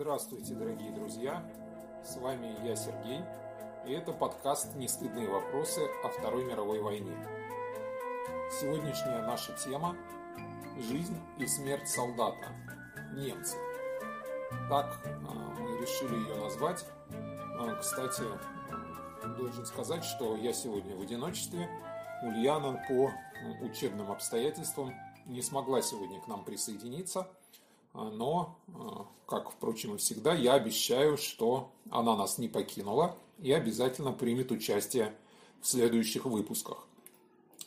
Здравствуйте, дорогие друзья! С вами я, Сергей, и это подкаст «Нестыдные вопросы о Второй мировой войне». Сегодняшняя наша тема – жизнь и смерть солдата, немцы. Так а, мы решили ее назвать. А, кстати, должен сказать, что я сегодня в одиночестве. Ульяна по учебным обстоятельствам не смогла сегодня к нам присоединиться – но, а, как, впрочем, и всегда, я обещаю, что она нас не покинула и обязательно примет участие в следующих выпусках.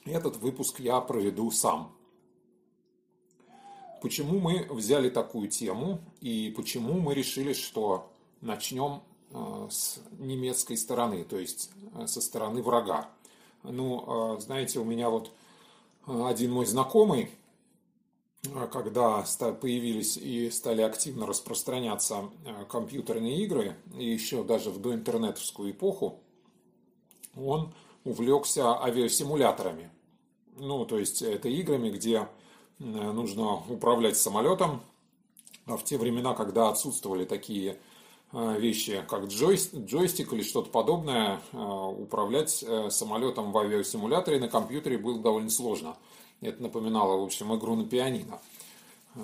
Этот выпуск я проведу сам. Почему мы взяли такую тему и почему мы решили, что начнем а, с немецкой стороны, то есть со стороны врага. Ну, знаете, у меня вот один мой знакомый, а когда появились и стали активно распространяться э, компьютерные игры, и еще даже в доинтернетовскую эпоху, он увлекся авиасимуляторами. Ну, то есть это играми, где э, нужно управлять самолетом. А в те времена, когда отсутствовали такие э, вещи, как джойстик или что-то подобное, управлять самолетом в авиасимуляторе на компьютере было довольно сложно – это напоминало, в общем, игру на пианино, э,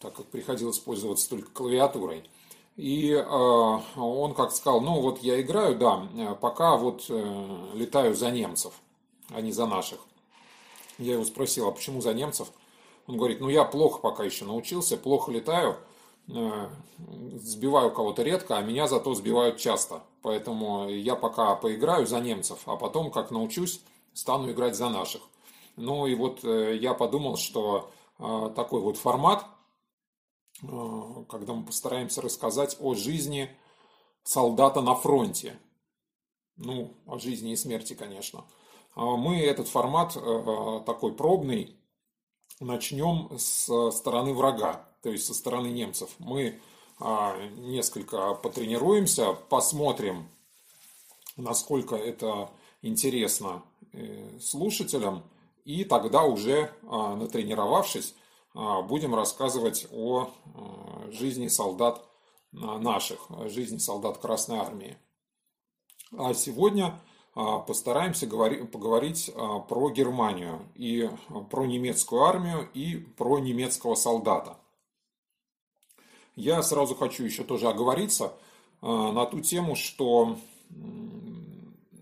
так как приходилось пользоваться только клавиатурой. И э, он как сказал, ну вот я играю, да, пока вот э, летаю за немцев, а не за наших. Я его спросил, а почему за немцев? Он говорит, ну я плохо пока еще научился, плохо летаю, сбиваю кого-то редко, а меня зато сбивают часто. Поэтому я пока поиграю за немцев, а потом, как научусь, стану играть за наших. Ну и вот э, я подумал, что э, такой вот формат, э, когда мы постараемся рассказать о жизни солдата на фронте, ну, о жизни и смерти, конечно, а мы этот формат такой пробный начнем с стороны врага, то есть со стороны немцев. Мы несколько потренируемся, посмотрим, насколько это интересно слушателям, и тогда уже а, натренировавшись, а, будем рассказывать о а, жизни солдат наших, жизни солдат Красной Армии. А сегодня постараемся поговорить про Германию и про немецкую армию и про немецкого солдата. Я сразу хочу еще тоже оговориться на ту тему, что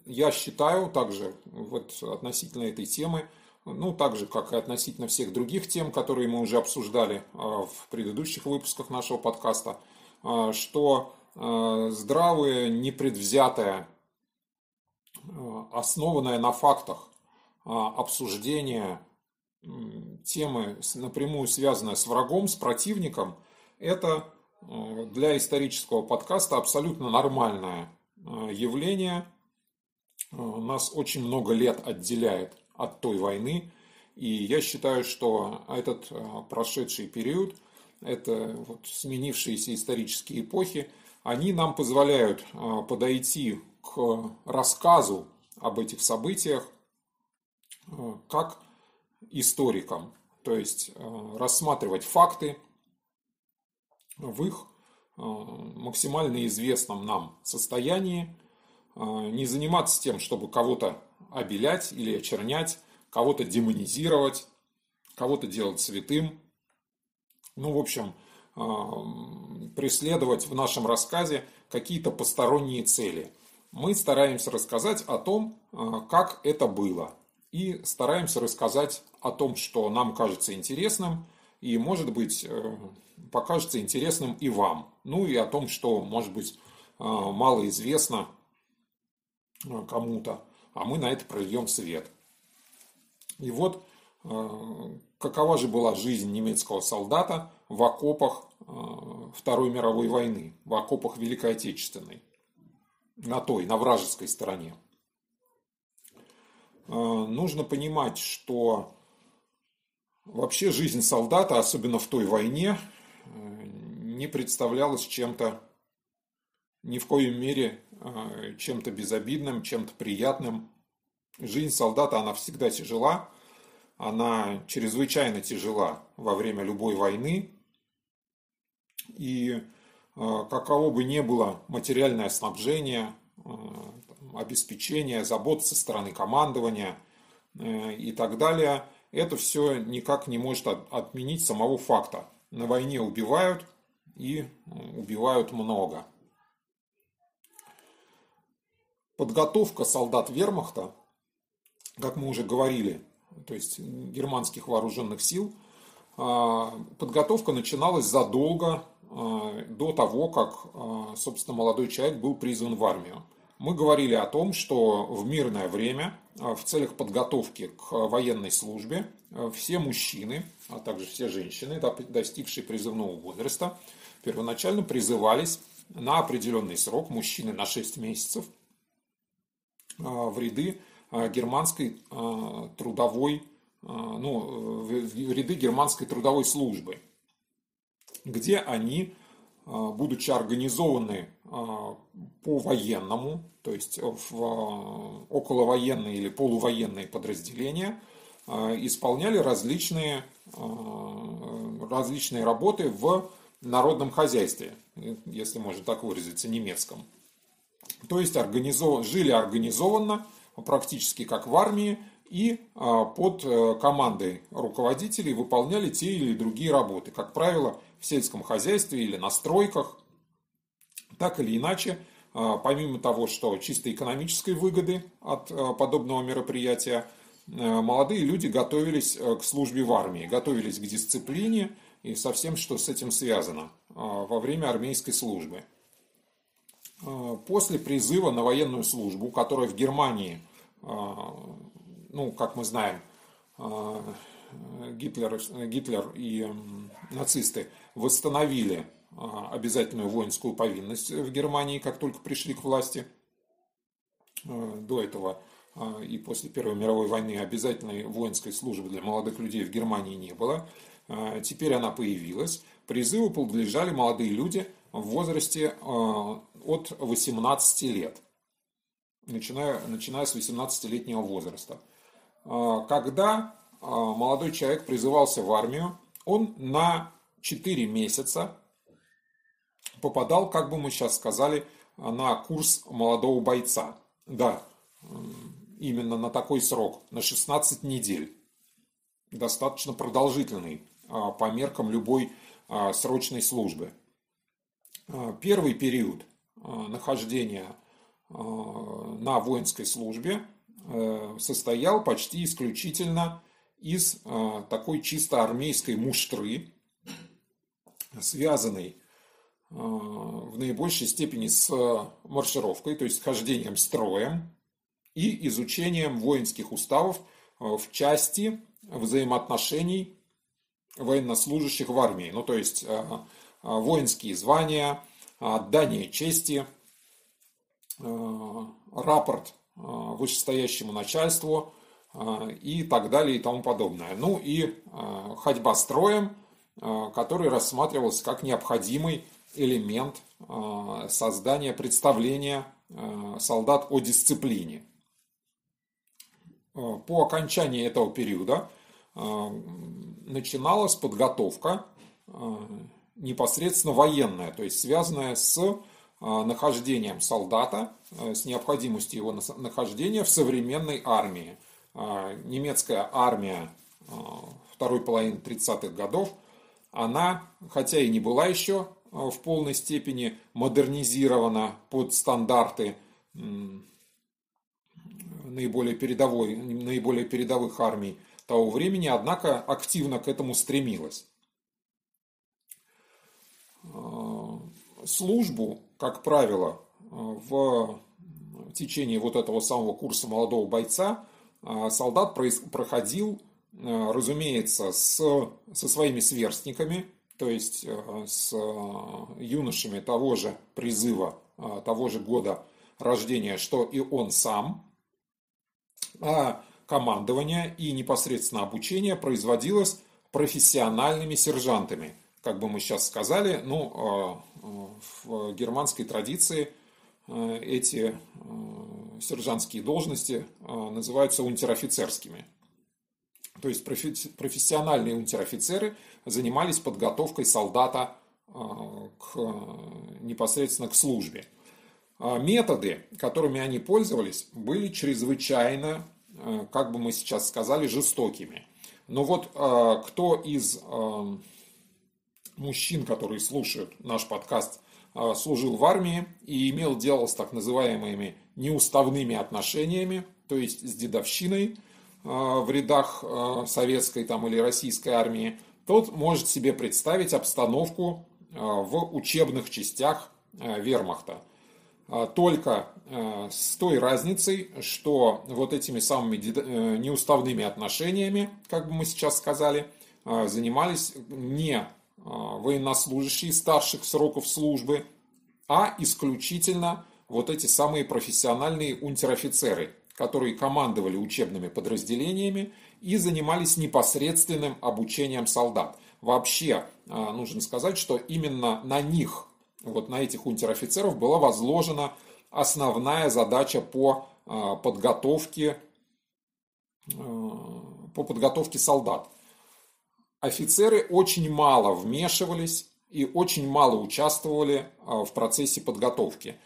я считаю также вот относительно этой темы, ну, так же, как и относительно всех других тем, которые мы уже обсуждали а, в предыдущих выпусках нашего подкаста, а, что а, здравое, непредвзятое, основанное на фактах обсуждение темы, напрямую связанное с врагом, с противником, это для исторического подкаста абсолютно нормальное явление. Нас очень много лет отделяет от той войны. И я считаю, что этот э, прошедший период, это вот сменившиеся исторические эпохи, они нам позволяют э, подойти к рассказу об этих событиях э, как историкам, то есть рассматривать факты в их максимально известном нам состоянии, не заниматься тем, чтобы кого-то обелять или очернять, кого-то демонизировать, кого-то делать святым. Ну, в общем, а, преследовать в нашем рассказе какие-то посторонние цели. Мы стараемся рассказать о том, а, как это было. И стараемся рассказать о том, что нам кажется интересным, и, может быть, э, покажется интересным и вам. Ну и о том, что, может быть, а, мало известно кому-то а мы на это прольем свет. И вот э, какова же была жизнь немецкого солдата в окопах э, Второй мировой войны, в окопах Великой Отечественной, на той, на вражеской стороне. Э, нужно понимать, что вообще жизнь солдата, особенно в той войне, не представлялась чем-то ни в коем мере Э, чем-то безобидным, чем-то приятным. Жизнь солдата, она всегда тяжела, она чрезвычайно тяжела во время любой войны. И э, каково бы ни было материальное снабжение, обеспечение, забот со стороны командования и так далее, это все никак не может отменить самого факта. На войне убивают и убивают много. Подготовка солдат вермахта, как мы уже говорили, то есть германских вооруженных сил, а, подготовка начиналась задолго а, до того, как, а, собственно, молодой человек был призван в армию. Мы говорили о том, что в мирное время в целях подготовки к военной службе все мужчины, а также все женщины, достигшие призывного возраста, первоначально призывались на определенный срок, мужчины на 6 месяцев, в ряды германской трудовой а, ну, в ряды германской трудовой службы, где они, будучи организованы по военному, то есть в околовоенные или полувоенные подразделения, исполняли различные, различные работы в народном хозяйстве, если можно так выразиться, немецком. То есть организов... жили организованно, практически как в армии, и а, под э, командой руководителей выполняли те или другие работы, как правило, в сельском хозяйстве или на стройках. Так или иначе, а, помимо того, что чисто экономической выгоды от а, подобного мероприятия, молодые люди готовились э, к службе в армии, готовились к дисциплине и со всем, что с этим связано во время армейской службы. После призыва на военную службу, которая в Германии ну, как мы знаем, а, Гитлер, Гитлер и нацисты восстановили а, обязательную воинскую повинность в Германии, как только пришли к власти. А, до этого и после Первой мировой войны обязательной воинской службы для молодых людей в Германии не было. Теперь она появилась. Призыву подлежали молодые люди в возрасте от 18 лет, начиная, начиная с 18-летнего возраста. А, когда а, молодой человек призывался в армию, он на 4 месяца попадал, как бы мы сейчас сказали, на курс молодого бойца. Да, именно на такой срок, на 16 недель. Достаточно продолжительный а, по меркам любой срочной службы. Первый период нахождения на воинской службе Э, состоял почти исключительно из такой чисто армейской муштры, связанной в наибольшей степени с маршировкой, то есть хождением строем и изучением воинских уставов в части взаимоотношений военнослужащих в армии. Ну, то есть воинские звания, отдание чести, рапорт Э, вышестоящему начальству и так далее и тому подобное. Ну и ходьба строем, который рассматривался как необходимый элемент создания представления солдат о дисциплине. По окончании этого периода начиналась подготовка непосредственно военная, то есть связанная с а, нахождением солдата, а, с необходимостью его нахождения в современной армии. А, немецкая армия второй половины 30-х годов, она, хотя и не была еще в полной степени модернизирована под стандарты наиболее, передовой, наиболее передовых армий того времени, однако активно к этому стремилась. Службу как правило, в течение вот этого самого курса молодого бойца а, солдат проходил, разумеется, с, со своими сверстниками, то есть с юношами того же призыва, того же года рождения, что и он сам, а командование и непосредственно обучение производилось профессиональными сержантами. Как бы мы сейчас сказали, ну, в германской традиции э, эти сержантские должности называются унтер-офицерскими. То есть профессиональные унтер-офицеры занимались подготовкой солдата к непосредственно к службе. А методы, которыми они пользовались, были чрезвычайно, как бы мы сейчас сказали, жестокими. Но вот кто из мужчин, которые слушают наш подкаст, служил в армии и имел дело с так называемыми неуставными отношениями, то есть с дедовщиной в рядах советской там, или российской армии, тот может себе представить обстановку в учебных частях вермахта. Только с той разницей, что вот этими самыми неуставными отношениями, как бы мы сейчас сказали, занимались не военнослужащие старших сроков службы, а исключительно вот эти самые профессиональные унтер-офицеры, которые командовали учебными подразделениями и занимались непосредственным обучением солдат. Вообще, а, нужно сказать, что именно на них, вот на этих унтер-офицеров была возложена основная задача по а, подготовке, а, по подготовке солдат. Офицеры очень мало вмешивались и очень мало участвовали в процессе подготовки.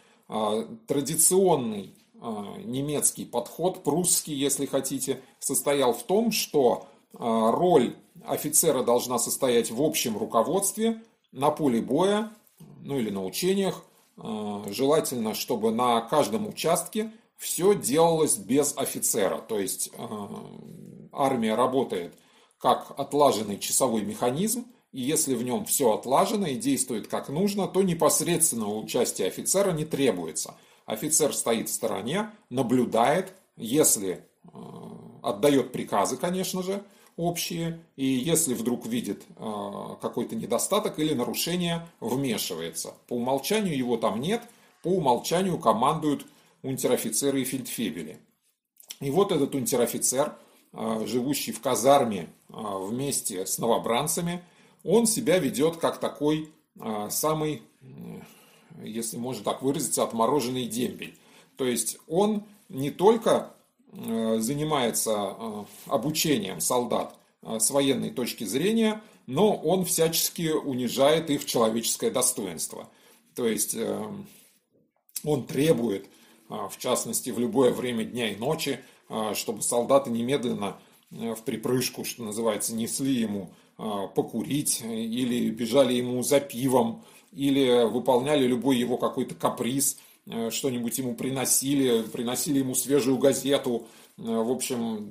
Традиционный а, немецкий подход, прусский, если хотите, состоял в том, что а, роль офицера должна состоять в общем руководстве на поле боя, ну или на учениях. А, желательно, чтобы на каждом участке все делалось без офицера. То есть армия работает как отлаженный часовой механизм, и если в нем все отлажено и действует как нужно, то непосредственного участия офицера не требуется – Офицер стоит в стороне, наблюдает, если э, отдает приказы, конечно же, общие, и если вдруг видит э, какой-то недостаток или нарушение, вмешивается. По умолчанию его там нет, по умолчанию командуют унтер-офицеры и фельдфебели. И вот этот унтер-офицер, живущий в казарме вместе с новобранцами, он себя ведет как такой самый если можно так выразиться, отмороженный дембель. То есть он не только э, занимается э, обучением солдат э, с военной точки зрения, но он всячески унижает их человеческое достоинство. То есть он требует, в частности, в любое время дня и ночи, чтобы солдаты немедленно в припрыжку, что называется, несли ему покурить или бежали ему за пивом, или выполняли любой его какой-то каприз, э, что-нибудь ему приносили, приносили ему свежую газету, э, в общем,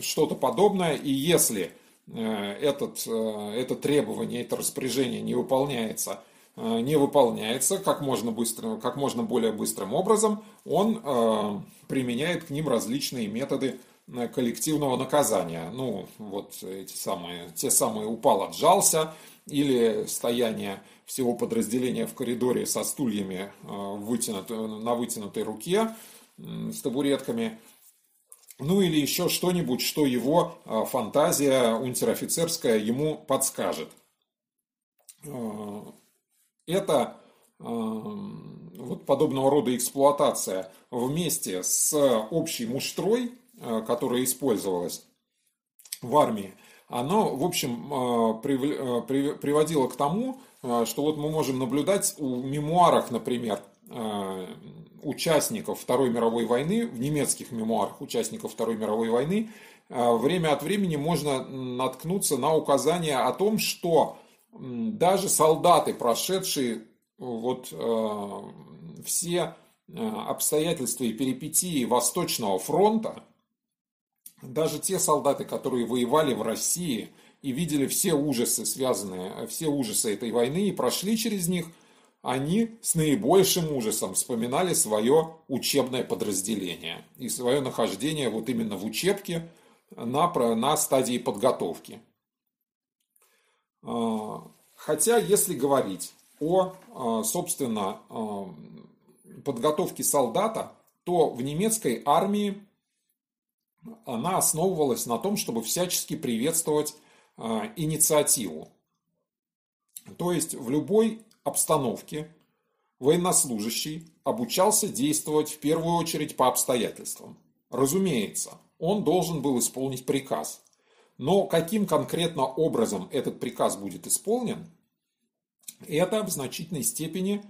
что-то подобное. И если э, этот, это требование, это распоряжение не выполняется, не выполняется как можно, быстро, как можно более быстрым образом, он применяет к ним различные методы коллективного наказания. Ну, вот эти самые, те самые упал, отжался, или стояние всего подразделения в коридоре со стульями э, вытянут, на вытянутой руке с табуретками, ну или еще что-нибудь, что его э, фантазия унтер-офицерская ему подскажет. Э, это вот подобного рода эксплуатация вместе с общей муштрой, которая использовалась в армии, оно, в общем, приводило к тому, Э, что вот мы можем наблюдать у мемуарах, например, э, участников Второй мировой войны, в немецких мемуарах участников Второй мировой войны, э, время от времени можно наткнуться на указание о том, что даже солдаты, прошедшие вот все обстоятельства и перипетии Восточного фронта, даже те солдаты, которые воевали в России – и видели все ужасы, связанные, все ужасы этой войны и прошли через них, они с наибольшим ужасом вспоминали свое учебное подразделение и свое нахождение вот именно в учебке на, на стадии подготовки. А, хотя, если говорить о, а, собственно, а, подготовке солдата, то в немецкой армии она основывалась на том, чтобы всячески приветствовать инициативу. То есть в любой обстановке военнослужащий обучался действовать в первую очередь по обстоятельствам. Разумеется, он должен был исполнить приказ. Но каким конкретно образом этот приказ будет исполнен, это в значительной степени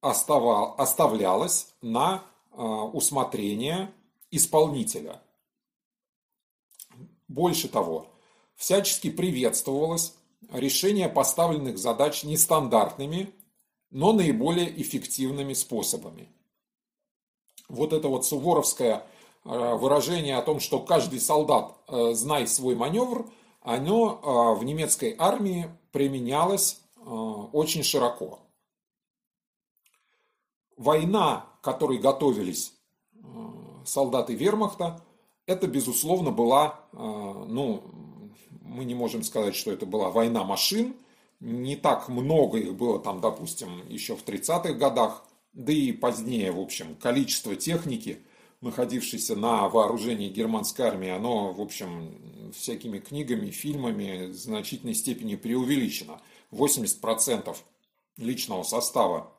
оставлялось на усмотрение исполнителя. Больше того, всячески приветствовалось решение поставленных задач нестандартными, но наиболее эффективными способами. Вот это вот суворовское выражение о том, что каждый солдат э, знай свой маневр, оно э, в немецкой армии применялось очень широко. Война, которой готовились солдаты вермахта, это, безусловно, была, ну, мы не можем сказать, что это была война машин, не так много их было там, допустим, еще в 30-х годах, да и позднее, в общем, количество техники, находившейся на вооружении германской армии, оно, в общем, всякими книгами, фильмами в значительной степени преувеличено. 80% личного состава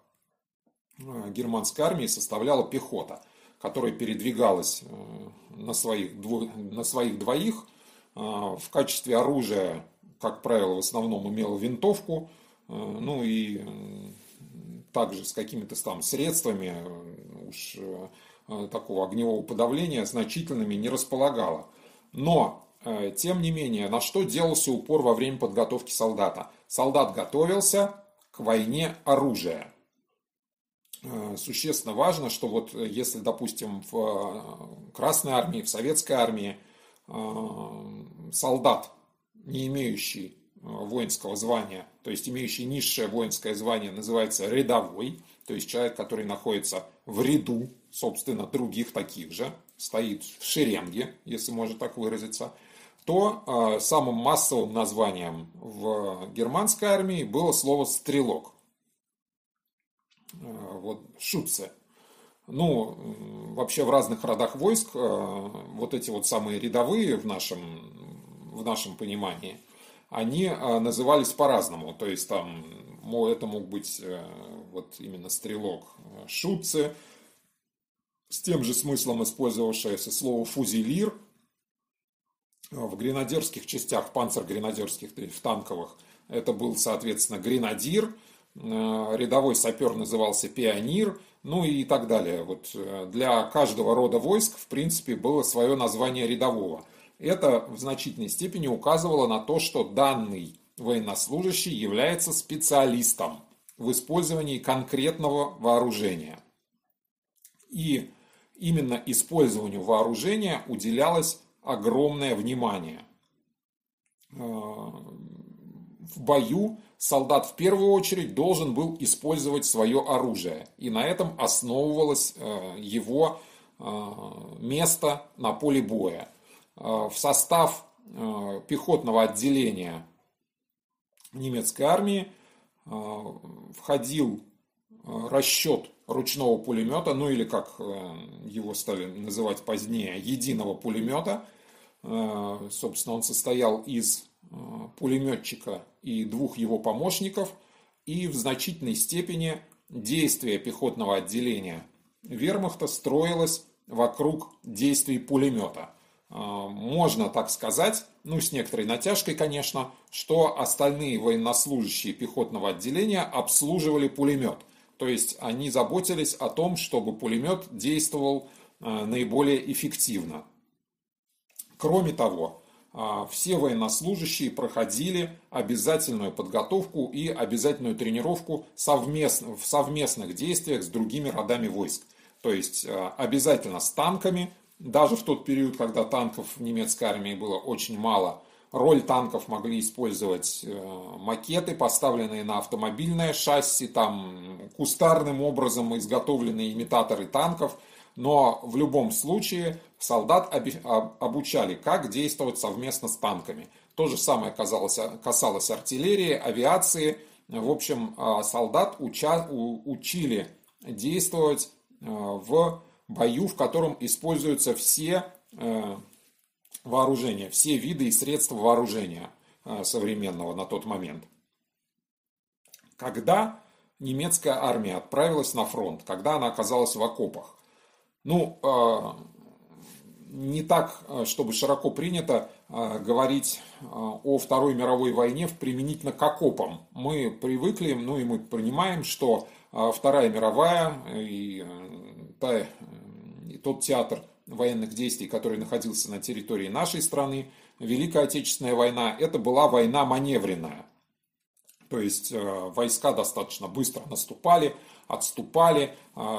э, германской армии составляла пехота, которая передвигалась э, на своих, на своих двоих э, в качестве оружия как правило, в основном имела винтовку, ну и также с какими-то там средствами уж такого огневого подавления значительными не располагала. Но, тем не менее, на что делался упор во время подготовки солдата? Солдат готовился к войне оружия. Существенно важно, что вот если, допустим, в Красной армии, в Советской армии солдат не имеющий э, воинского звания, то есть имеющий низшее воинское звание, называется рядовой, то есть человек, который находится в ряду, собственно, других таких же, стоит в шеренге, если можно так выразиться, то э, самым массовым названием в германской армии было слово «стрелок». Э, вот шутце. Ну, вообще в разных родах войск э, вот эти вот самые рядовые в нашем в нашем понимании, они а, назывались по-разному. То есть там это мог быть э, вот именно стрелок э, Шутце, с тем же смыслом использовавшееся слово фузелир. В гренадерских частях, панцергренадерских, в танковых, это был, соответственно, гренадир, э, рядовой сапер назывался пионер, ну и так далее. Вот для каждого рода войск, в принципе, было свое название рядового – это в значительной степени указывало на то, что данный военнослужащий является специалистом в использовании конкретного вооружения. И именно использованию вооружения уделялось огромное внимание. Э, в бою солдат в первую очередь должен был использовать свое оружие, и на этом основывалось э, его э, место на поле боя. Э, в состав э, пехотного отделения немецкой армии э, входил расчет ручного пулемета, ну или как его стали называть позднее, единого пулемета. Собственно, он состоял из пулеметчика и двух его помощников, и в значительной степени действие пехотного отделения вермахта строилось вокруг действий пулемета – можно так сказать, ну с некоторой натяжкой, конечно, что остальные военнослужащие пехотного отделения обслуживали пулемет. То есть они заботились о том, чтобы пулемет действовал а, наиболее эффективно. Кроме того, а, все военнослужащие проходили обязательную подготовку и обязательную тренировку в совместных действиях с другими родами войск. То есть обязательно с танками, даже в тот период, когда танков в немецкой армии было очень мало, роль танков могли использовать э, макеты, поставленные на автомобильное шасси, там кустарным образом изготовленные имитаторы танков. Но в любом случае солдат обучали, как действовать совместно с танками. То же самое касалось, касалось артиллерии, авиации. В общем, э, солдат уча, учили действовать э, в бою, в котором используются все э, вооружения, все виды и средства вооружения э, современного на тот момент. Когда немецкая армия отправилась на фронт, когда она оказалась в окопах, ну, э, не так, чтобы широко принято говорить о Второй мировой войне применительно к окопам. Мы привыкли, ну и мы понимаем, что Вторая мировая и, та, тот театр военных действий, который находился на территории нашей страны, Великая Отечественная война, это была война маневренная. То есть войска достаточно быстро наступали, отступали,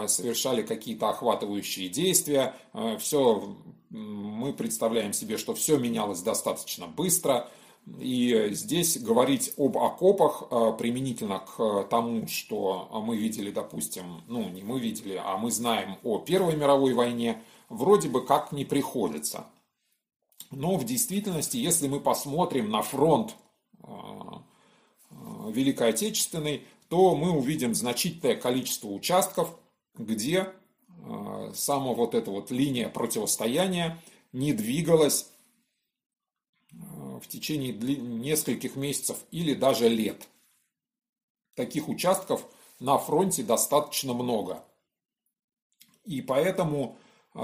совершали какие-то охватывающие действия. Все мы представляем себе, что все менялось достаточно быстро. И здесь говорить об окопах э, применительно к тому, что мы видели, допустим, ну не мы видели, а мы знаем о Первой мировой войне, вроде бы как не приходится. Но в действительности, если мы посмотрим на фронт э, э, Великой Отечественной, то мы увидим значительное количество участков, где Э, сама вот эта вот линия противостояния не двигалась э, в течение нескольких месяцев или даже лет. Таких участков на фронте достаточно много. И поэтому э,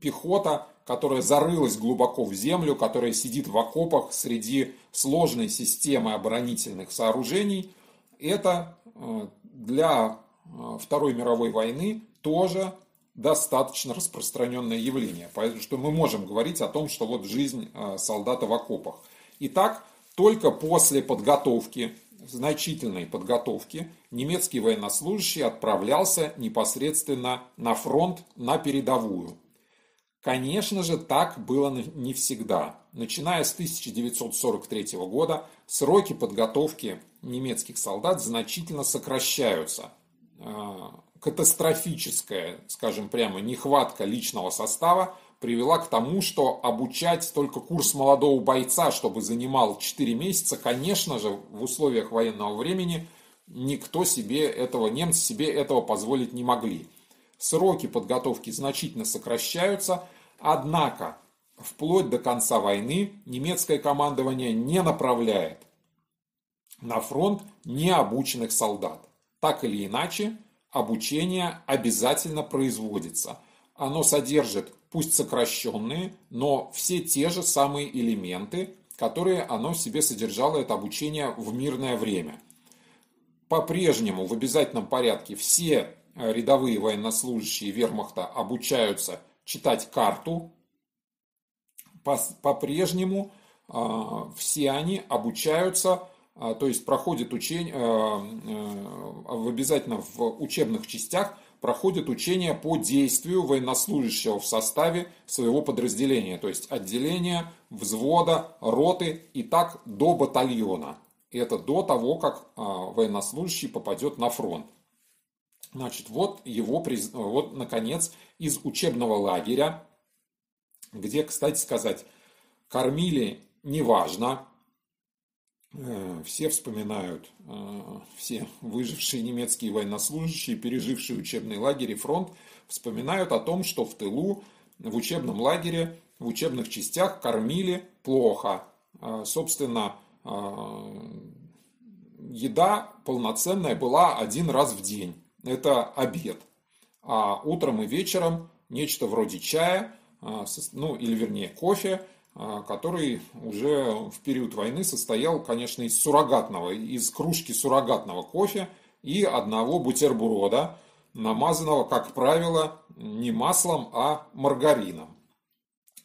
пехота, которая зарылась глубоко в землю, которая сидит в окопах среди сложной системы оборонительных сооружений, это для Второй мировой войны тоже достаточно распространенное явление. Поэтому что мы можем говорить о том, что вот жизнь э, солдата в окопах. Итак, только после подготовки, значительной подготовки, немецкий военнослужащий отправлялся непосредственно на фронт, на передовую. Конечно же, так было не всегда. Начиная с 1943 года сроки подготовки немецких солдат значительно сокращаются. Катастрофическая, скажем прямо, нехватка личного состава привела к тому, что обучать только курс молодого бойца, чтобы занимал 4 месяца, конечно же, в условиях военного времени никто себе этого, немцы себе этого позволить не могли. Сроки подготовки значительно сокращаются, однако вплоть до конца войны немецкое командование не направляет на фронт необученных солдат. Так или иначе, обучение обязательно производится. Оно содержит, пусть сокращенные, но все те же самые элементы, которые оно в себе содержало, это обучение в мирное время. По-прежнему в обязательном порядке все э, рядовые военнослужащие вермахта обучаются читать карту. По-прежнему э, все они обучаются то есть проходит учение, э, э, в обязательно в учебных частях проходит учение по действию военнослужащего в составе своего подразделения, то есть отделения, взвода, роты и так до батальона. Это до того, как а, военнослужащий попадет на фронт. Значит, вот его, вот, наконец, из учебного лагеря, где, кстати сказать, кормили неважно, все вспоминают, э, все выжившие немецкие военнослужащие, пережившие учебный лагерь и фронт, вспоминают о том, что в тылу, в учебном лагере, в учебных частях кормили плохо. Э, собственно, еда полноценная была один раз в день. Это обед. А утром и вечером нечто вроде чая, ну или вернее кофе – который уже в период войны состоял, конечно, из суррогатного, из кружки суррогатного кофе и одного бутерброда, намазанного, как правило, не маслом, а маргарином.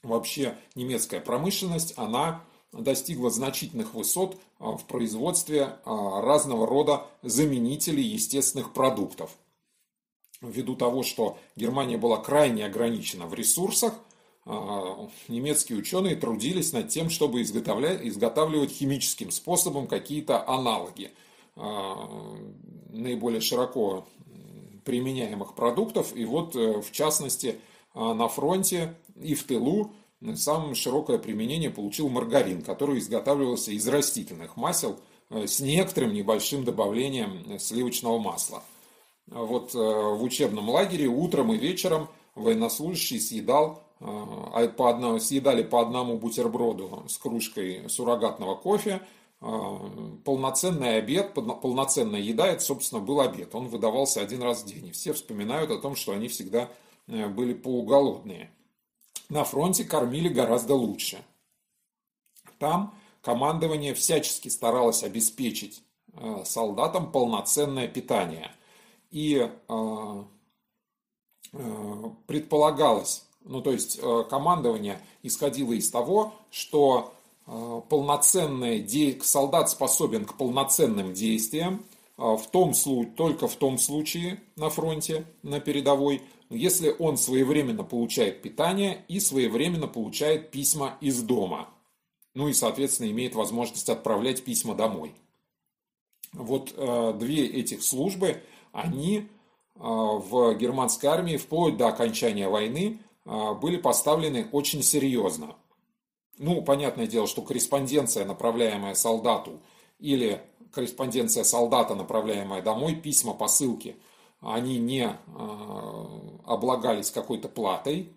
Вообще немецкая промышленность, она достигла значительных высот а, в производстве а, разного рода заменителей естественных продуктов. Ввиду того, что Германия была крайне ограничена в ресурсах – немецкие ученые трудились над тем, чтобы изготавливать химическим способом какие-то аналоги а, наиболее широко применяемых продуктов. И вот, э, в частности, а, на фронте и в тылу самое широкое применение получил маргарин, который изготавливался из растительных масел э, с некоторым небольшим добавлением сливочного масла. Вот э, в учебном лагере утром и вечером военнослужащий съедал а по одному, съедали по одному бутерброду с кружкой суррогатного кофе, а, полноценный обед, полноценная еда, это, собственно, был обед. Он выдавался один раз в день. И все вспоминают о том, что они всегда э, были полуголодные. На фронте кормили гораздо лучше. Там командование всячески старалось обеспечить э, солдатам полноценное питание. И э, предполагалось, ну то есть командование исходило из того, что полноценное солдат способен к полноценным действиям, в том, только в том случае на фронте, на передовой, если он своевременно получает питание и своевременно получает письма из дома. Ну и, соответственно, имеет возможность отправлять письма домой. Вот э, две этих службы, они э, в германской армии вплоть до окончания войны э, были поставлены очень серьезно. Ну, понятное дело, что корреспонденция, направляемая солдату, или корреспонденция солдата, направляемая домой, письма, посылки – они не а, облагались какой-то платой.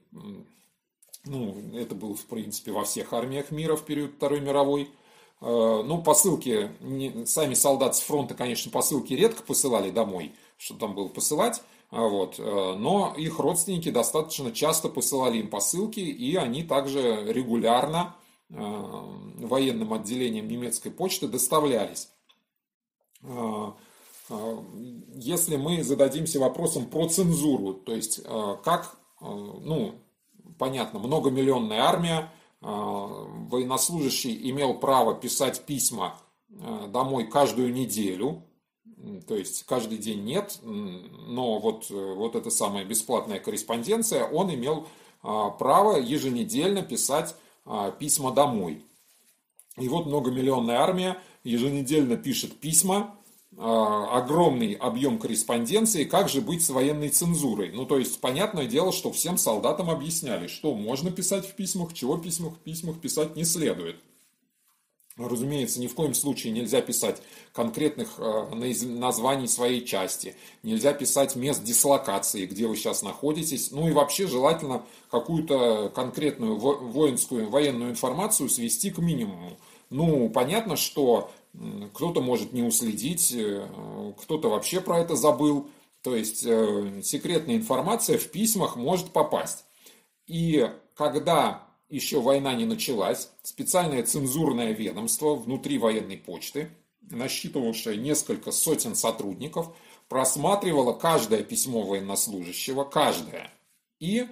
Ну, это было, в принципе, во всех армиях мира в период Второй мировой. А, ну, посылки, сами солдаты с фронта, конечно, посылки редко посылали домой, что там было посылать. А, вот. Но их родственники достаточно часто посылали им посылки, и они также регулярно военным отделением немецкой почты доставлялись. А, если мы зададимся вопросом про цензуру, то есть как, ну, понятно, многомиллионная армия, военнослужащий имел право писать письма домой каждую неделю, то есть каждый день нет, но вот, вот эта самая бесплатная корреспонденция, он имел право еженедельно писать письма домой. И вот многомиллионная армия еженедельно пишет письма, а, огромный объем корреспонденции, как же быть с военной цензурой. Ну, то есть, понятное дело, что всем солдатам объясняли, что можно писать в письмах, чего письмах, в письмах писать не следует. Разумеется, ни в коем случае нельзя писать конкретных а, названий своей части, нельзя писать мест дислокации, где вы сейчас находитесь, ну и вообще желательно какую-то конкретную воинскую, военную информацию свести к минимуму. Ну, понятно, что кто-то может не уследить, э, кто-то вообще про это забыл. То есть э, секретная информация в письмах может попасть. И когда еще война не началась, специальное цензурное ведомство внутри военной почты, насчитывавшее несколько сотен сотрудников, просматривало каждое письмо военнослужащего, каждое. И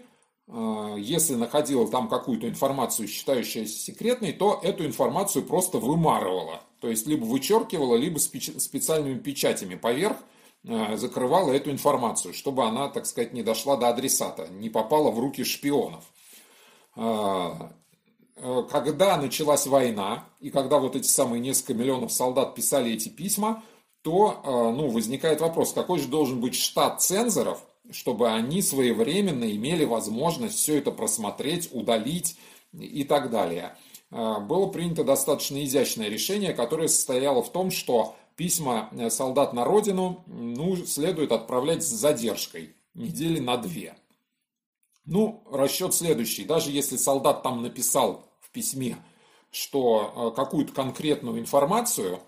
э, если находило там какую-то информацию, считающуюся секретной, то эту информацию просто вымарывало то есть либо вычеркивала, либо специальными печатями поверх э, закрывала эту информацию, чтобы она, так сказать, не дошла до адресата, не попала в руки шпионов. А, э, когда началась война, и когда вот эти самые несколько миллионов солдат писали эти письма, то э, ну, возникает вопрос, какой же должен быть штат цензоров, чтобы они своевременно имели возможность все это просмотреть, удалить и так далее. А, было принято достаточно изящное решение, которое состояло в том, что письма э, солдат на родину ну, следует отправлять с задержкой недели на две. Ну, расчет следующий. Даже если солдат там написал в письме, что э, какую-то конкретную информацию,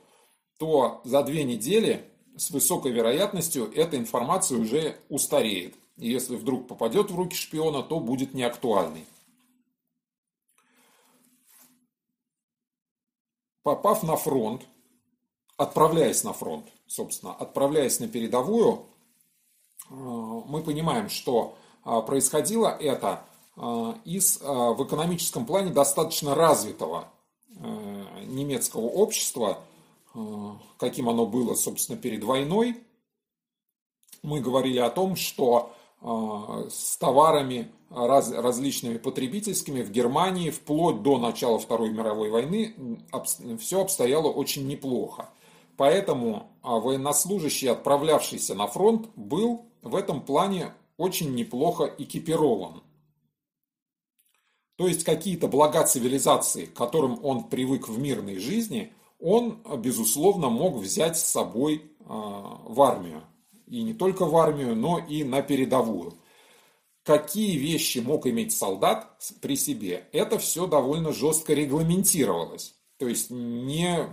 то за две недели с высокой вероятностью эта информация уже устареет. И если вдруг попадет в руки шпиона, то будет неактуальной. попав на фронт, отправляясь на фронт, собственно, отправляясь на передовую, э, мы понимаем, что происходило это э, из в экономическом плане достаточно развитого немецкого общества, каким оно было, собственно, перед войной. Мы говорили о том, что с товарами раз, различными потребительскими в Германии вплоть до начала Второй мировой войны все обстояло очень неплохо. Поэтому а, военнослужащий, отправлявшийся на фронт, был в этом плане очень неплохо экипирован. То есть какие-то блага цивилизации, к которым он привык в мирной жизни, он, безусловно, мог взять с собой а, в армию. И не только в армию, но и на передовую какие вещи мог иметь солдат при себе, это все довольно жестко регламентировалось. То есть не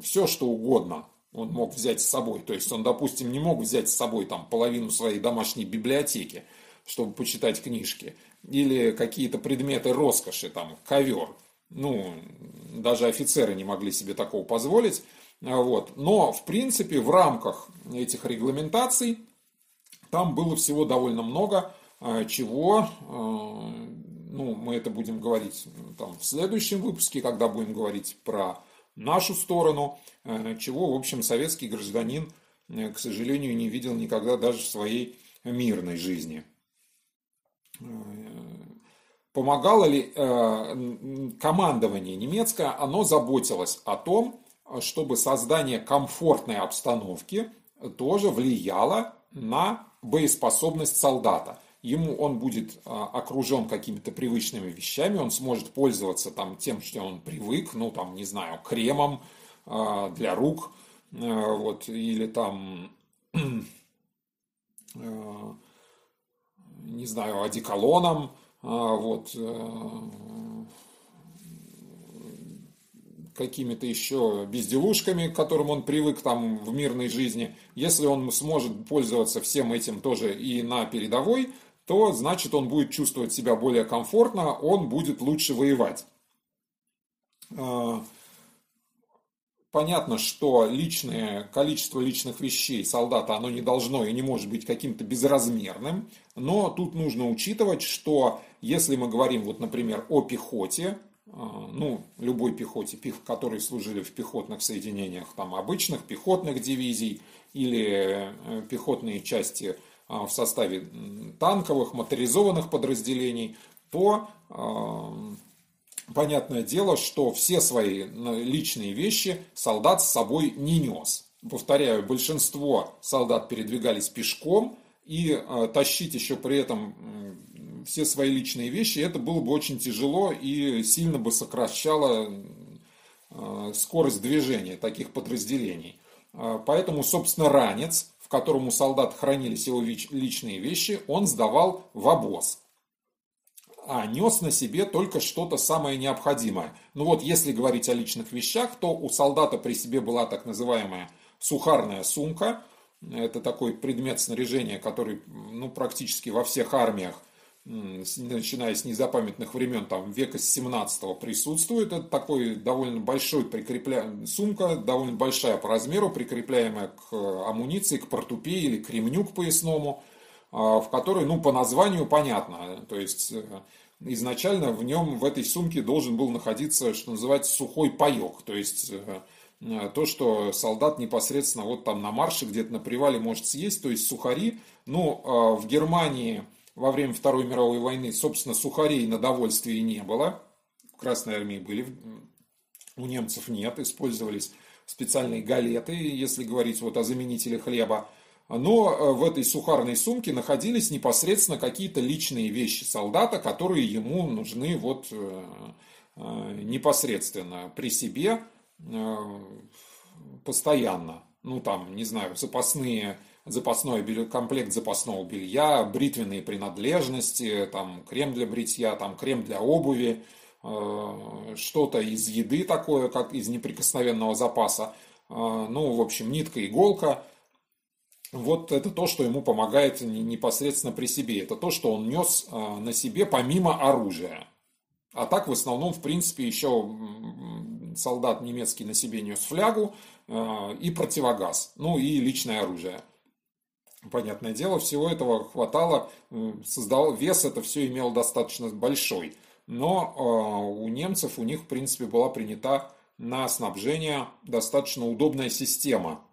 все, что угодно он мог взять с собой. То есть он, допустим, не мог взять с собой там половину своей домашней библиотеки, чтобы почитать книжки, или какие-то предметы роскоши, там ковер. Ну, даже офицеры не могли себе такого позволить. Вот. Но, в принципе, в рамках этих регламентаций там было всего довольно много чего, ну, мы это будем говорить там, в следующем выпуске, когда будем говорить про нашу сторону, чего, в общем, советский гражданин, к сожалению, не видел никогда даже в своей мирной жизни. Помогало ли э, командование немецкое, оно заботилось о том, чтобы создание комфортной обстановки тоже влияло на боеспособность солдата. Ему он будет э, окружен какими-то привычными вещами, он сможет пользоваться там тем, что он привык, ну там, не знаю, кремом э, для рук, вот, или там не знаю, одеколоном, а, вот, э, какими-то еще безделушками, к которым он привык там в мирной жизни, если он сможет пользоваться всем этим тоже и на передовой, то значит он будет чувствовать себя более комфортно, он будет лучше воевать. А, Понятно, что личное количество личных вещей солдата, оно не должно и не может быть каким-то безразмерным, но тут нужно учитывать, что если мы говорим, вот, например, о пехоте, а, ну, любой пехоте, которые служили в пехотных соединениях, там, обычных пехотных дивизий или э, пехотные части в составе танковых, моторизованных подразделений, то а, понятное дело, что все свои личные вещи солдат с собой не нес. Повторяю, большинство солдат передвигались пешком, и э, тащить еще при этом все свои личные вещи, это было бы очень тяжело и сильно бы сокращало скорость движения таких подразделений. Поэтому, собственно, ранец, в котором у солдат хранились его личные вещи, он сдавал в обоз а нес на себе только что-то самое необходимое. Ну вот, если говорить о личных вещах, то у солдата при себе была так называемая сухарная сумка. Это такой предмет снаряжения, который ну, практически во всех армиях, начиная с незапамятных времен, там, века с 17 присутствует. Это такой довольно большой прикрепля... сумка, довольно большая по размеру, прикрепляемая к амуниции, к портупее или к ремню к поясному – а, в которой, ну, по названию понятно, то есть э, изначально в нем, в этой сумке должен был находиться, что называется, сухой паек, то есть э, э, то, что солдат непосредственно вот там на марше, где-то на привале может съесть, то есть сухари. Ну, а в Германии во время Второй мировой войны, собственно, сухарей на довольствие не было. В Красной армии были, у немцев нет, использовались специальные галеты, если говорить вот о заменителе хлеба но э, в этой сухарной сумке находились непосредственно какие-то личные вещи солдата, которые ему нужны вот э, э, непосредственно при себе постоянно. Ну там, не знаю, запасные, запасной комплект запасного белья, бритвенные принадлежности, там крем для бритья, там крем для обуви, что-то из еды такое, как из неприкосновенного запаса. Ну, в общем, нитка, иголка – вот это то, что ему помогает непосредственно при себе. Это то, что он нес а, на себе помимо оружия. А так в основном, в принципе, еще солдат немецкий на себе нес флягу и противогаз, ну и личное оружие. Понятное дело, всего этого хватало, создал, вес это все имел достаточно большой. Но а, у немцев, у них, в принципе, была принята на снабжение достаточно удобная система –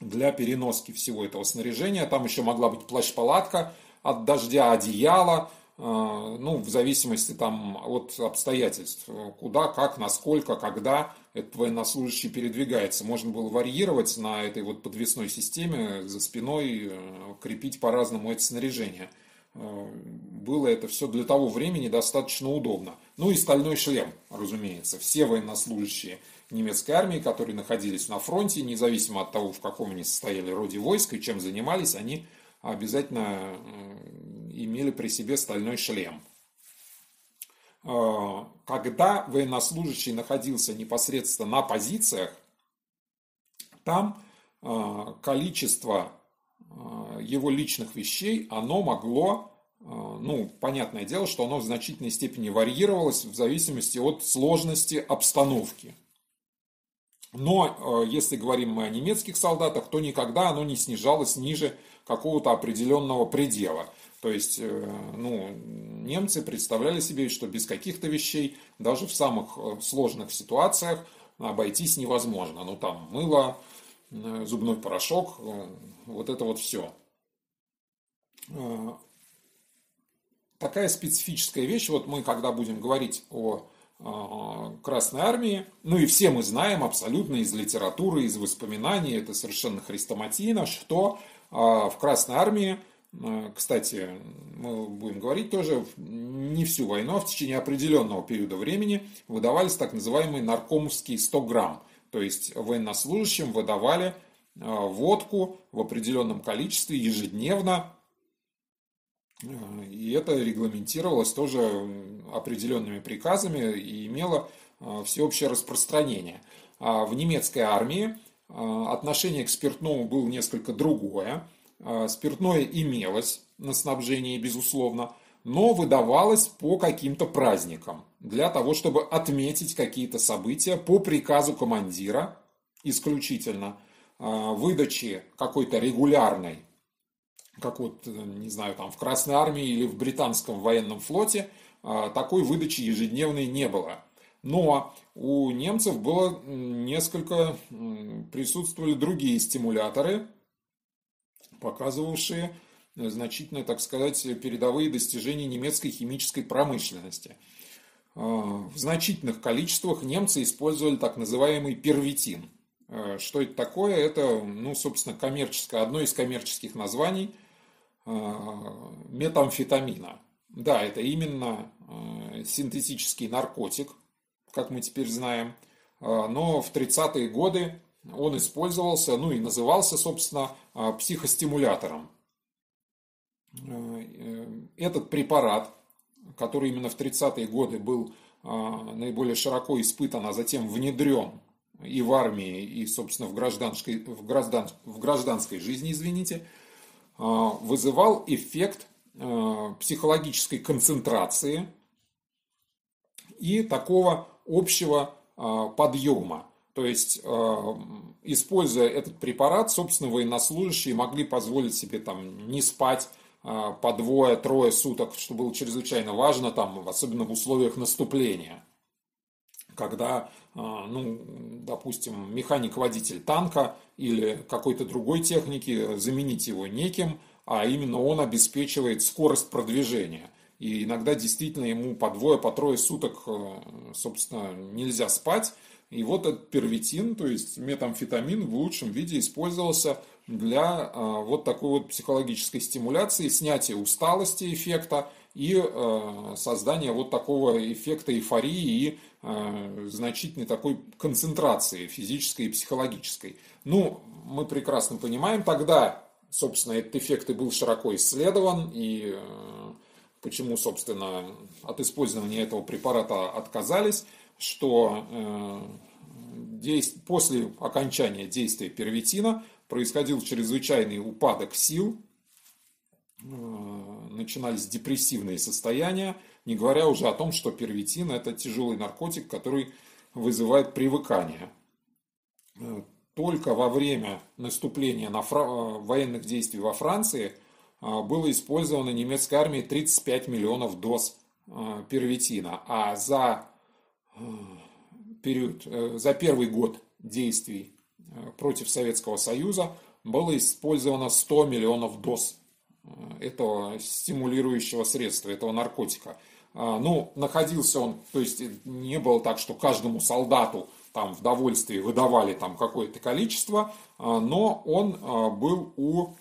для переноски всего этого снаряжения. Там еще могла быть плащ-палатка от дождя, одеяло, э, ну, в зависимости там от обстоятельств, куда, как, насколько, когда этот военнослужащий передвигается. Можно было варьировать на этой вот подвесной системе, за спиной э, крепить по-разному это снаряжение. Э, было это все для того времени достаточно удобно. Ну и стальной шлем, разумеется. Все военнослужащие – немецкой армии, которые находились на фронте, независимо от того, в каком они состояли роде войск и чем занимались, они обязательно имели при себе стальной шлем. А, когда военнослужащий находился непосредственно на позициях, там а, количество а, его личных вещей, оно могло ну, понятное дело, что оно в значительной степени варьировалось в зависимости от сложности обстановки. Но если говорим мы о немецких солдатах, то никогда оно не снижалось ниже какого-то определенного предела. То есть, ну, немцы представляли себе, что без каких-то вещей, даже в самых сложных ситуациях, обойтись невозможно. Ну, там, мыло, зубной порошок, вот это вот все такая специфическая вещь. Вот мы, когда будем говорить о Красной Армии, ну и все мы знаем абсолютно из литературы, из воспоминаний, это совершенно хрестоматийно, что а, в Красной Армии, а, кстати, мы будем говорить тоже, не всю войну, а в течение определенного периода времени выдавались так называемые наркомовские 100 грамм. То есть военнослужащим выдавали водку в определенном количестве ежедневно и это регламентировалось тоже определенными приказами и имело всеобщее распространение. А в немецкой армии отношение к спиртному было несколько другое. Спиртное имелось на снабжении, безусловно, но выдавалось по каким-то праздникам, для того, чтобы отметить какие-то события по приказу командира исключительно, выдачи какой-то регулярной как вот, не знаю, там в Красной Армии или в британском военном флоте, а, такой выдачи ежедневной не было. Но у немцев было несколько, присутствовали другие стимуляторы, показывавшие значительно, так сказать, передовые достижения немецкой химической промышленности. А, в значительных количествах немцы использовали так называемый первитин. А, что это такое? Это, ну, собственно, коммерческое, одно из коммерческих названий – Э, метамфетамина. Да, это именно э, синтетический наркотик, как мы теперь знаем. Э, но в 30-е годы он использовался, ну и назывался, собственно, психостимулятором. Этот препарат, который именно в 30-е годы был наиболее широко испытан, а затем внедрен и в армии, и, собственно, в гражданской, в граждан, в гражданской жизни, извините, а, вызывал эффект а, психологической концентрации и такого общего а, подъема. То есть, используя этот препарат, собственно, военнослужащие могли позволить себе там не спать по двое-трое суток, что было чрезвычайно важно, там, особенно в условиях наступления. Когда, ну, допустим, механик-водитель танка или какой-то другой техники, заменить его неким, а именно он обеспечивает скорость продвижения. И иногда действительно ему по двое, по трое суток, э, собственно, нельзя спать. И вот этот первитин, то есть метамфетамин в лучшем виде использовался для э, вот такой вот психологической стимуляции, снятия усталости эффекта и э, создания вот такого эффекта эйфории и значительной такой концентрации физической и психологической. Ну, мы прекрасно понимаем, тогда, собственно, этот эффект и был широко исследован, и почему, собственно, от использования этого препарата отказались, что э, после окончания действия первитина происходил чрезвычайный упадок сил, э, начинались депрессивные состояния, не говоря уже о том, что первитин – это тяжелый наркотик, который вызывает привыкание. Только во время наступления на фра... Э, военных действий во Франции э, было использовано немецкой армией 35 миллионов доз э, первитина, а за период, за первый год действий против Советского Союза было использовано 100 миллионов доз этого стимулирующего средства, этого наркотика. Ну, находился он, то есть не было так, что каждому солдату там в довольстве выдавали там какое-то количество, а, но он а, был у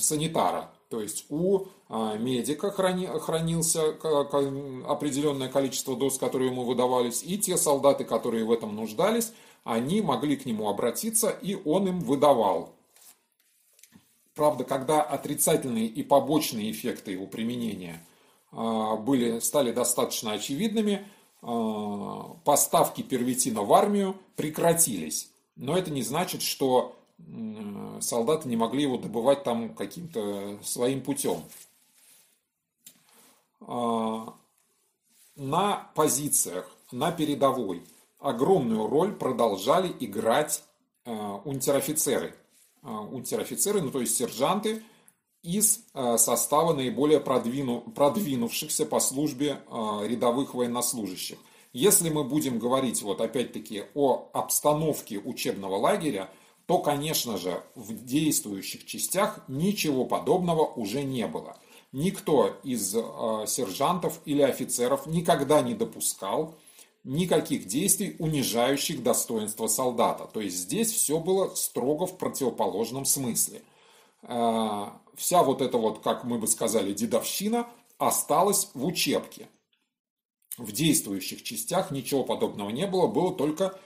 санитара, то есть у а, медика храни, хранился определенное количество доз, которые ему выдавались, и те солдаты, которые в этом нуждались, они могли к нему обратиться, и он им выдавал. Правда, когда отрицательные и побочные эффекты его применения были, стали достаточно очевидными, а, поставки первитина в армию прекратились. Но это не значит, что солдаты не могли его добывать там каким-то своим путем. на позициях, на передовой огромную роль продолжали играть унтер-офицеры. Унтер-офицеры, ну то есть сержанты из состава наиболее продвину, продвинувшихся по службе рядовых военнослужащих. Если мы будем говорить вот опять-таки о обстановке учебного лагеря, то, конечно же, в действующих частях ничего подобного уже не было. Никто из э, сержантов или офицеров никогда не допускал никаких действий, унижающих достоинство солдата. То есть здесь все было строго в противоположном смысле. Э, вся вот эта вот, как мы бы сказали, дедовщина осталась в учебке. В действующих частях ничего подобного не было, было только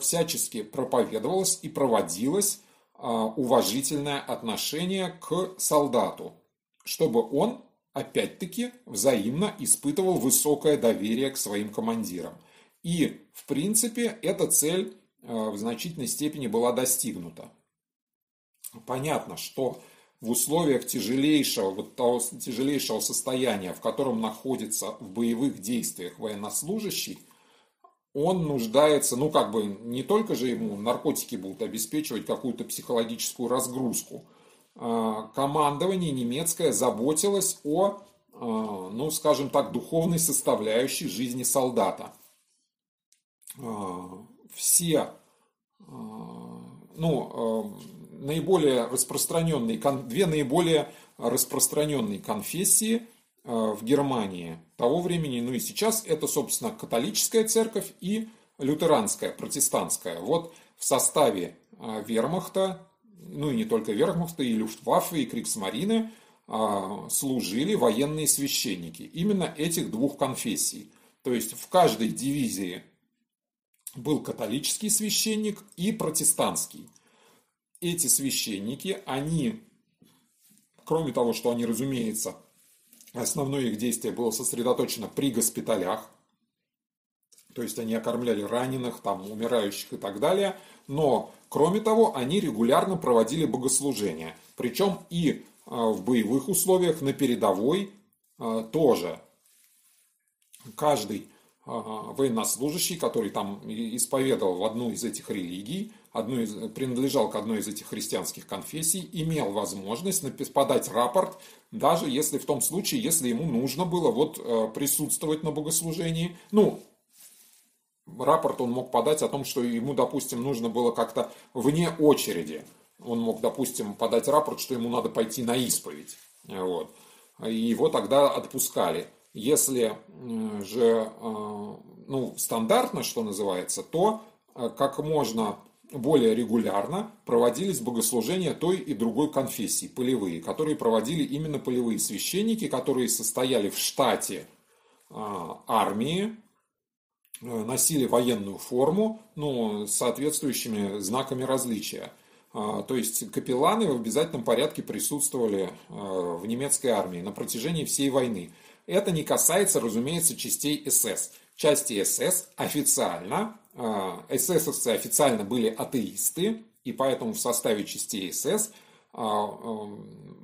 всячески проповедовалось и проводилось а, уважительное отношение к солдату, чтобы он, опять-таки, взаимно испытывал высокое доверие к своим командирам. И, в принципе, эта цель а, в значительной степени была достигнута. Понятно, что в условиях тяжелейшего, вот того тяжелейшего состояния, в котором находится в боевых действиях военнослужащий, он нуждается, ну как бы не только же ему наркотики будут обеспечивать какую-то психологическую разгрузку. А, командование немецкое заботилось о, а, ну скажем так, духовной составляющей жизни солдата. А, все, ну, наиболее распространенные, две наиболее распространенные конфессии – в Германии того времени, ну и сейчас, это, собственно, католическая церковь и лютеранская, протестантская. Вот в составе э, вермахта, ну и не только вермахта, и люфтваффе, и криксмарины э, служили военные священники. Именно этих двух конфессий. То есть в каждой дивизии был католический священник и протестантский. Эти священники, они, кроме того, что они, разумеется, Основное их действие было сосредоточено при госпиталях, то есть они окормляли раненых, там, умирающих и так далее. Но, кроме того, они регулярно проводили богослужения. Причем и а, в боевых условиях, на передовой а, тоже. Каждый а, военнослужащий, который там исповедовал в одну из этих религий, одну из, принадлежал к одной из этих христианских конфессий, имел возможность подать рапорт, даже если в том случае, если ему нужно было вот э, присутствовать на богослужении. Ну, рапорт он мог подать о том, что ему, допустим, нужно было как-то вне очереди. Он мог, допустим, подать рапорт, что ему надо пойти на исповедь. Вот. И его тогда отпускали. Если э, же э, ну, стандартно, что называется, то как можно более регулярно проводились богослужения той и другой конфессии, полевые, которые проводили именно полевые священники, которые состояли в штате а, армии, э, носили военную форму, ну, с соответствующими знаками различия. А, то есть капелланы в обязательном порядке присутствовали а, в немецкой армии на протяжении всей войны. Это не касается, разумеется, частей СС. Части СС официально эсэсовцы официально были атеисты, и поэтому в составе частей СС а,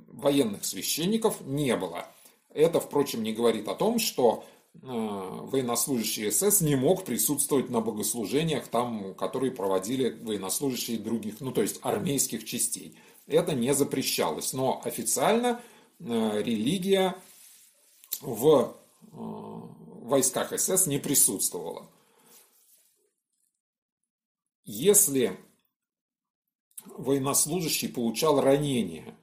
военных священников не было. Это, впрочем, не говорит о том, что а, военнослужащий СС не мог присутствовать на богослужениях, там, которые проводили военнослужащие других, ну то есть армейских частей. Это не запрещалось, но официально религия в войсках СС не присутствовала. Если военнослужащий получал ранение,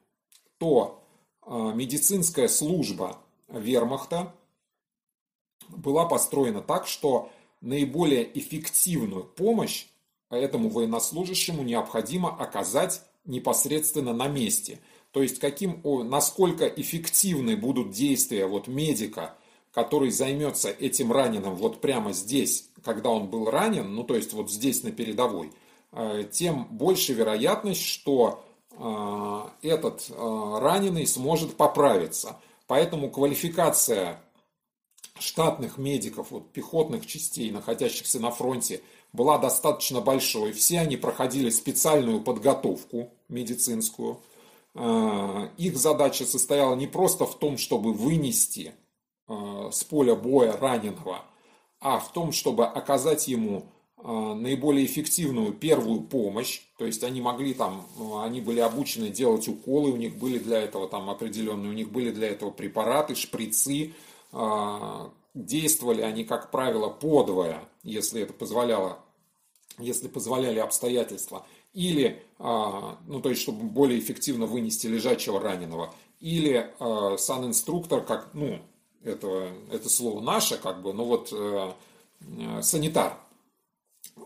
то а, медицинская служба вермахта была построена так, что наиболее эффективную помощь этому военнослужащему необходимо оказать непосредственно на месте. То есть каким, насколько эффективны будут действия вот медика, который займется этим раненым вот прямо здесь, когда он был ранен, ну то есть вот здесь на передовой, э, тем больше вероятность, что э, этот э, раненый сможет поправиться. Поэтому квалификация штатных медиков, вот, пехотных частей, находящихся на фронте, была достаточно большой. Все они проходили специальную подготовку медицинскую. Их задача состояла не просто в том, чтобы вынести с поля боя раненого, а в том, чтобы оказать ему наиболее эффективную первую помощь, то есть они могли там, они были обучены делать уколы, у них были для этого там определенные, у них были для этого препараты, шприцы, действовали они, как правило, подвое, если это позволяло, если позволяли обстоятельства, или, а, ну, то есть, чтобы более эффективно вынести лежачего раненого, или санинструктор, как, ну, это, это слово наше, как бы, ну вот э, э, санитар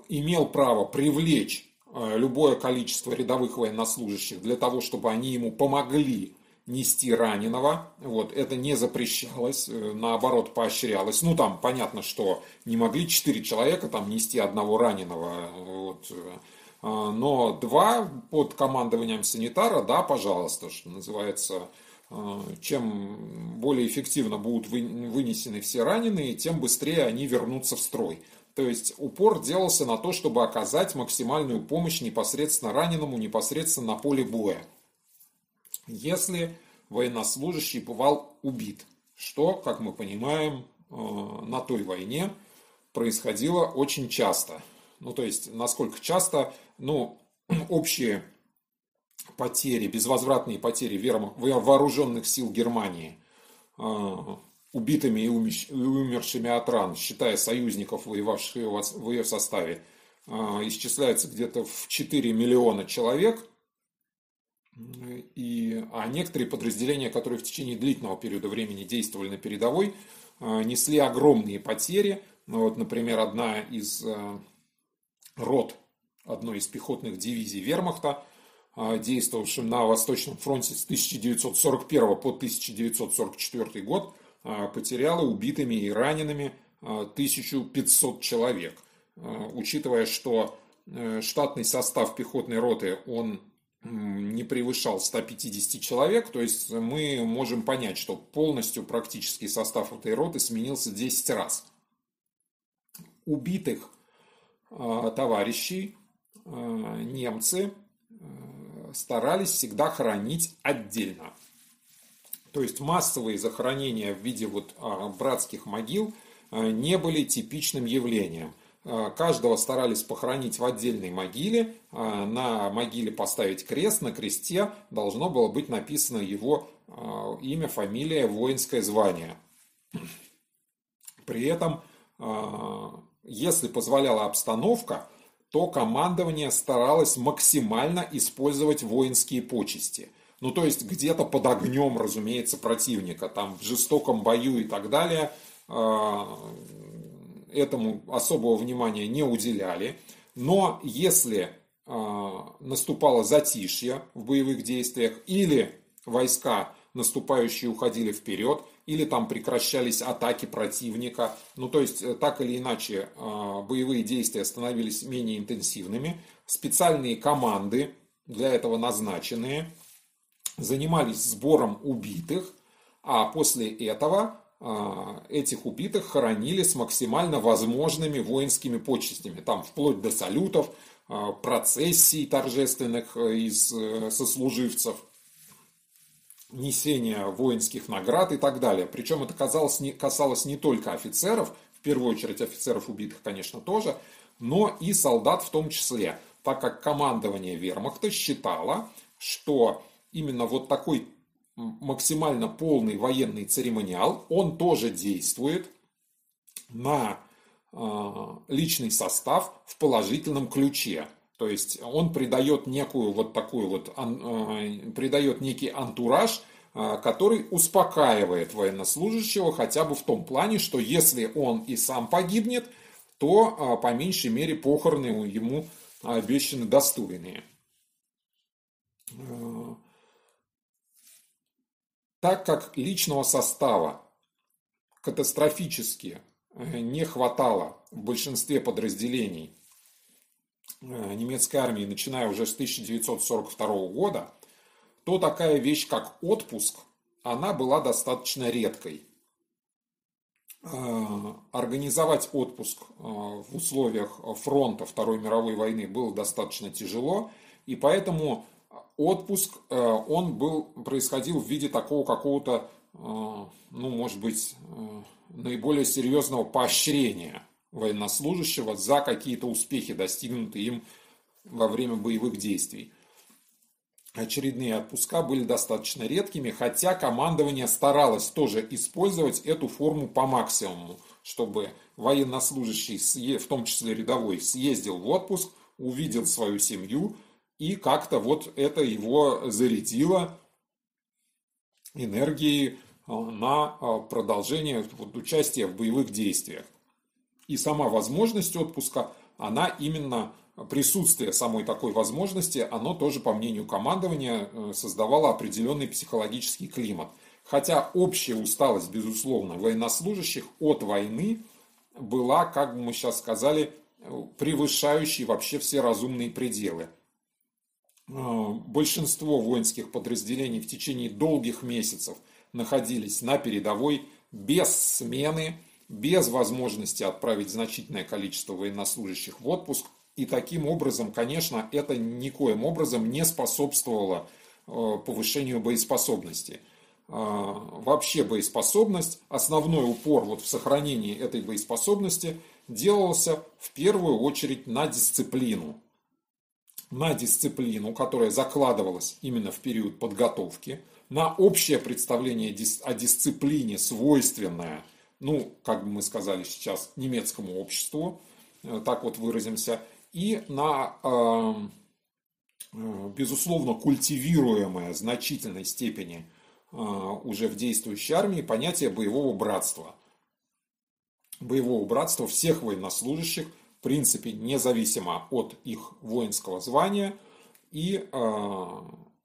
имел право привлечь э, любое количество рядовых военнослужащих для того, чтобы они ему помогли нести раненого. Вот, это не запрещалось, э, наоборот, поощрялось. Ну, там понятно, что не могли четыре человека там нести одного раненого. Вот, но два под командованием санитара, да, пожалуйста, что называется, чем более эффективно будут вынесены все раненые, тем быстрее они вернутся в строй. То есть упор делался на то, чтобы оказать максимальную помощь непосредственно раненому, непосредственно на поле боя если военнослужащий бывал убит, что, как мы понимаем, э, на той войне происходило очень часто. Ну, то есть, насколько часто, ну, общие потери, безвозвратные потери вооруженных сил Германии э, убитыми и умершими от ран, считая союзников, воевавших в ее составе, э, исчисляется где-то в 4 миллиона человек – и, а некоторые подразделения, которые в течение длительного периода времени действовали на передовой, э, несли огромные потери. Ну, вот, например, одна из рот одной из пехотных дивизий Вермахта, действовавшим на Восточном фронте с 1941 по 1944 год, потеряла убитыми и ранеными 1500 человек. Учитывая, что штатный состав пехотной роты, он не превышал 150 человек, то есть мы можем понять, что полностью практически состав этой роты сменился 10 раз. Убитых э, товарищей э, немцы э, старались всегда хоронить отдельно. То есть массовые захоронения в виде вот братских могил не были типичным явлением. Э, каждого старались похоронить в отдельной могиле, на могиле поставить крест, на кресте должно было быть написано его имя, фамилия, воинское звание. При этом, если позволяла обстановка, то командование старалось максимально использовать воинские почести. Ну, то есть где-то под огнем, разумеется, противника, там в жестоком бою и так далее, этому особого внимания не уделяли. Но если э, наступало затишье в боевых действиях или войска наступающие уходили вперед, или там прекращались атаки противника. Ну, то есть, э, так или иначе, э, боевые действия становились менее интенсивными. Специальные команды, для этого назначенные, занимались сбором убитых, а после этого а, этих убитых хоронили с максимально возможными воинскими почестями, там вплоть до салютов, а, процессий торжественных э, из э, сослуживцев, несения воинских наград и так далее. Причем это касалось не, касалось не только офицеров, в первую очередь офицеров убитых, конечно, тоже, но и солдат в том числе, так как командование вермахта считало, что именно вот такой максимально полный военный церемониал, он тоже действует на а, личный состав в положительном ключе. То есть он придает некую вот такую вот, а, придает некий антураж, а, который успокаивает военнослужащего хотя бы в том плане, что если он и сам погибнет, то по меньшей мере похороны ему обещаны достойные. Так как личного состава катастрофически э, не хватало в большинстве подразделений э, немецкой армии, начиная уже с 1942 года, то такая вещь, как отпуск, она была достаточно редкой. Э, организовать отпуск в условиях фронта Второй мировой войны было достаточно тяжело, и поэтому отпуск, э, он был, происходил в виде такого какого-то ну, может быть, наиболее серьезного поощрения военнослужащего за какие-то успехи, достигнутые им во время боевых действий. Очередные отпуска были достаточно редкими, хотя командование старалось тоже использовать эту форму по максимуму, чтобы военнослужащий, в том числе рядовой, съездил в отпуск, увидел свою семью, и как-то вот это его зарядило энергией а, на а, продолжение вот, участия в боевых действиях. И сама возможность отпуска, она именно присутствие самой такой возможности, оно тоже, по мнению командования, э, создавало определенный психологический климат. Хотя общая усталость, безусловно, военнослужащих от войны была, как мы сейчас сказали, превышающей вообще все разумные пределы. Э, большинство воинских подразделений в течение долгих месяцев находились на передовой без смены, без возможности отправить значительное количество военнослужащих в отпуск. И таким образом, конечно, это никоим образом не способствовало э, повышению боеспособности. Э, вообще боеспособность, основной упор вот в сохранении этой боеспособности делался в первую очередь на дисциплину на дисциплину, которая закладывалась именно в период подготовки, на общее представление о дисциплине, свойственное, ну, как бы мы сказали сейчас, немецкому обществу, э, так вот выразимся, и на, эм, э, безусловно, культивируемое в значительной степени э, уже в действующей армии понятие боевого братства. Боевого братства всех военнослужащих – в принципе, независимо от их воинского звания и,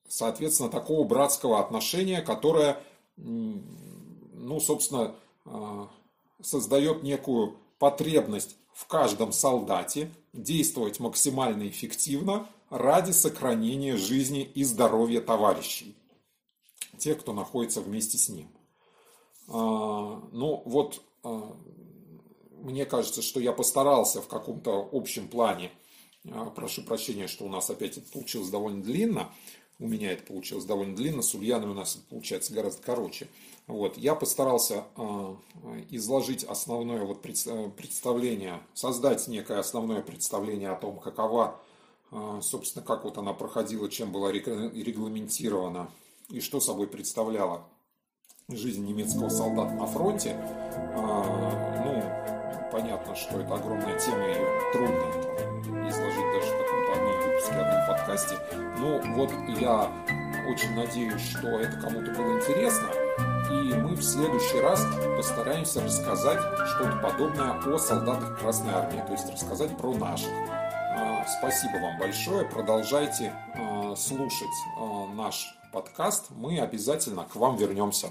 соответственно, такого братского отношения, которое, ну, собственно, создает некую потребность в каждом солдате действовать максимально эффективно ради сохранения жизни и здоровья товарищей, тех, кто находится вместе с ним. Э, ну, вот мне кажется, что я постарался в каком-то общем плане. А, прошу прощения, что у нас опять это получилось довольно длинно. У меня это получилось довольно длинно, с Ульяной у нас это получается гораздо короче. Вот. Я постарался э, изложить основное вот представление, создать некое основное представление о том, какова, э, собственно, как вот она проходила, чем была регламентирована и что собой представляла жизнь немецкого солдата на фронте. Э, ну, понятно, что это огромная тема, ее трудно изложить даже в каком-то одном подкасте. Но вот я очень надеюсь, что это кому-то было интересно. И мы в следующий раз постараемся рассказать что-то подобное о солдатах Красной Армии, то есть рассказать про наших. А, спасибо вам большое. Продолжайте а, слушать а, наш подкаст. Мы обязательно к вам вернемся.